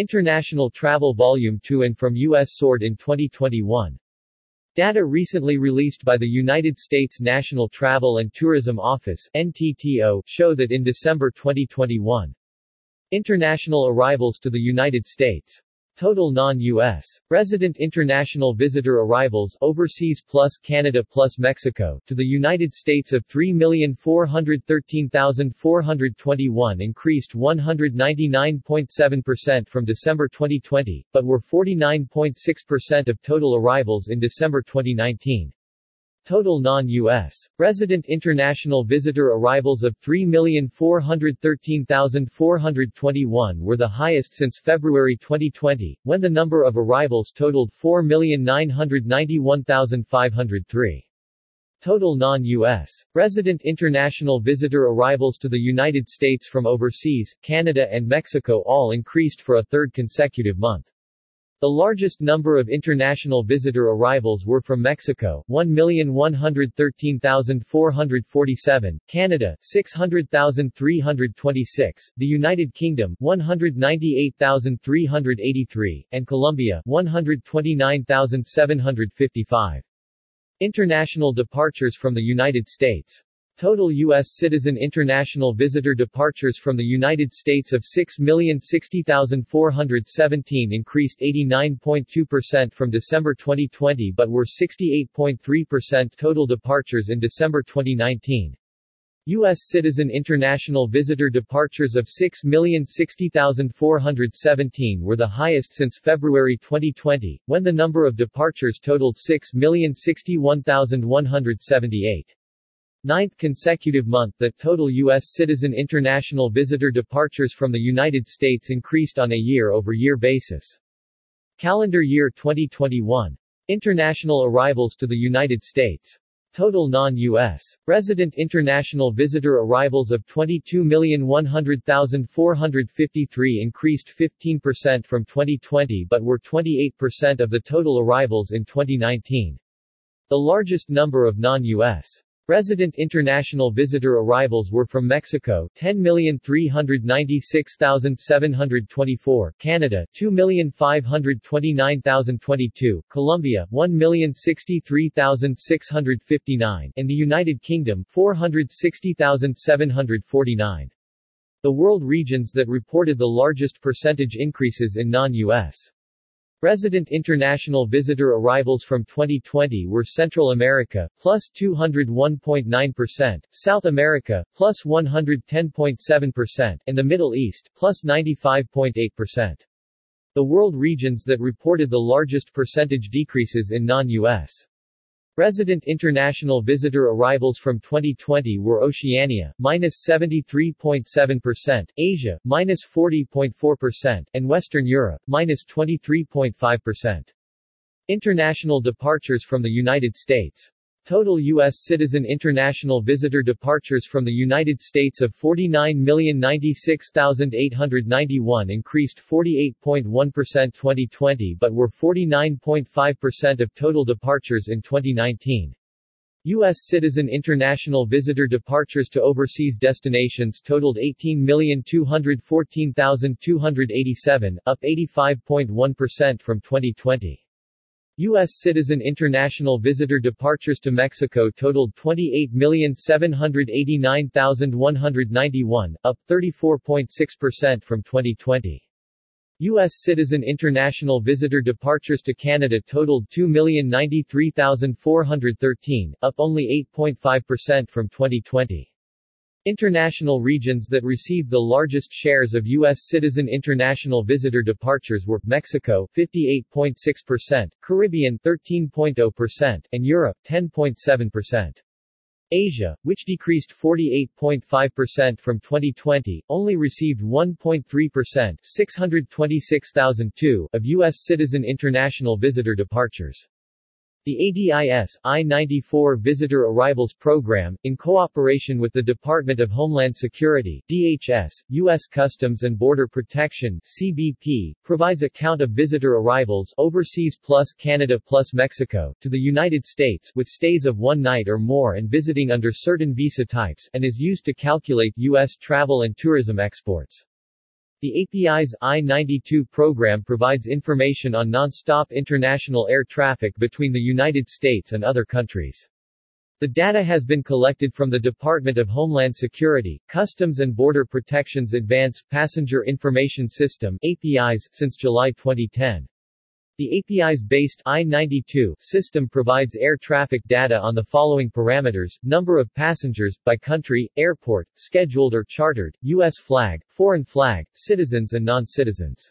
International Travel Volume to and from U.S. soared in 2021. Data recently released by the United States National Travel and Tourism Office NTTO, show that in December 2021, international arrivals to the United States Total non-U.S. resident international visitor arrivals overseas plus Canada plus Mexico to the United States of 3,413,421 increased 199.7% from December 2020, but were 49.6% of total arrivals in December 2019. Total non-U.S. resident international visitor arrivals of 3,413,421 were the highest since February 2020, when the number of arrivals totaled 4,991,503. Total non-U.S. resident international visitor arrivals to the United States from overseas, Canada and Mexico all increased for a third consecutive month. The largest number of international visitor arrivals were from Mexico, 1,113,447, Canada, 600,326, the United Kingdom, 198,383, and Colombia, 129,755. International departures from the United States Total U.S. citizen international visitor departures from the United States of 6,060,417 increased 89.2% from December 2020 but were 68.3% total departures in December 2019. U.S. citizen international visitor departures of 6,060,417 were the highest since February 2020, when the number of departures totaled 6,061,178 ninth consecutive month that total U.S. citizen international visitor departures from the United States increased on a year-over-year basis. Calendar year 2021. International arrivals to the United States. Total non-U.S. resident international visitor arrivals of 22,100,453 increased 15% from 2020 but were 28% of the total arrivals in 2019. The largest number of non-U.S. Resident international visitor arrivals were from Mexico 10,396,724, Canada 2,529,022, Colombia 1,063,659, and the United Kingdom 460,749. The world regions that reported the largest percentage increases in non-U.S. Resident international visitor arrivals from 2020 were Central America, plus 201.9%, South America, plus 110.7%, and the Middle East, plus 95.8%. The world regions that reported the largest percentage decreases in non-U.S. Resident international visitor arrivals from 2020 were Oceania, minus 73.7%, Asia, minus 40.4%, and Western Europe, minus 23.5%. International departures from the United States Total U.S. citizen international visitor departures from the United States of 49,096,891 increased 48.1% 2020 but were 49.5% of total departures in 2019. U.S. citizen international visitor departures to overseas destinations totaled 18,214,287, up 85.1% from 2020. U.S. citizen international visitor departures to Mexico totaled 28,789,191, up 34.6% from 2020. U.S. citizen international visitor departures to Canada totaled 2,093,413, up only 8.5% from 2020. International regions that received the largest shares of U.S. citizen international visitor departures were, Mexico 58.6%, Caribbean 13.0%, and Europe 10.7%. Asia, which decreased 48.5% from 2020, only received 1.3% 626,002 of U.S. citizen international visitor departures. The ADIS I-94 Visitor Arrivals Program, in cooperation with the Department of Homeland Security DHS, U.S. Customs and Border Protection CBP, provides a count of visitor arrivals overseas plus Canada plus Mexico to the United States with stays of one night or more and visiting under certain visa types and is used to calculate U.S. travel and tourism exports. The APIS I-92 program provides information on non-stop international air traffic between the United States and other countries. The data has been collected from the Department of Homeland Security, Customs and Border Protection's Advanced Passenger Information System APIS since July 2010. The APIS-based I-92 system provides air traffic data on the following parameters, number of passengers, by country, airport, scheduled or chartered, U.S. flag, foreign flag, citizens and non-citizens.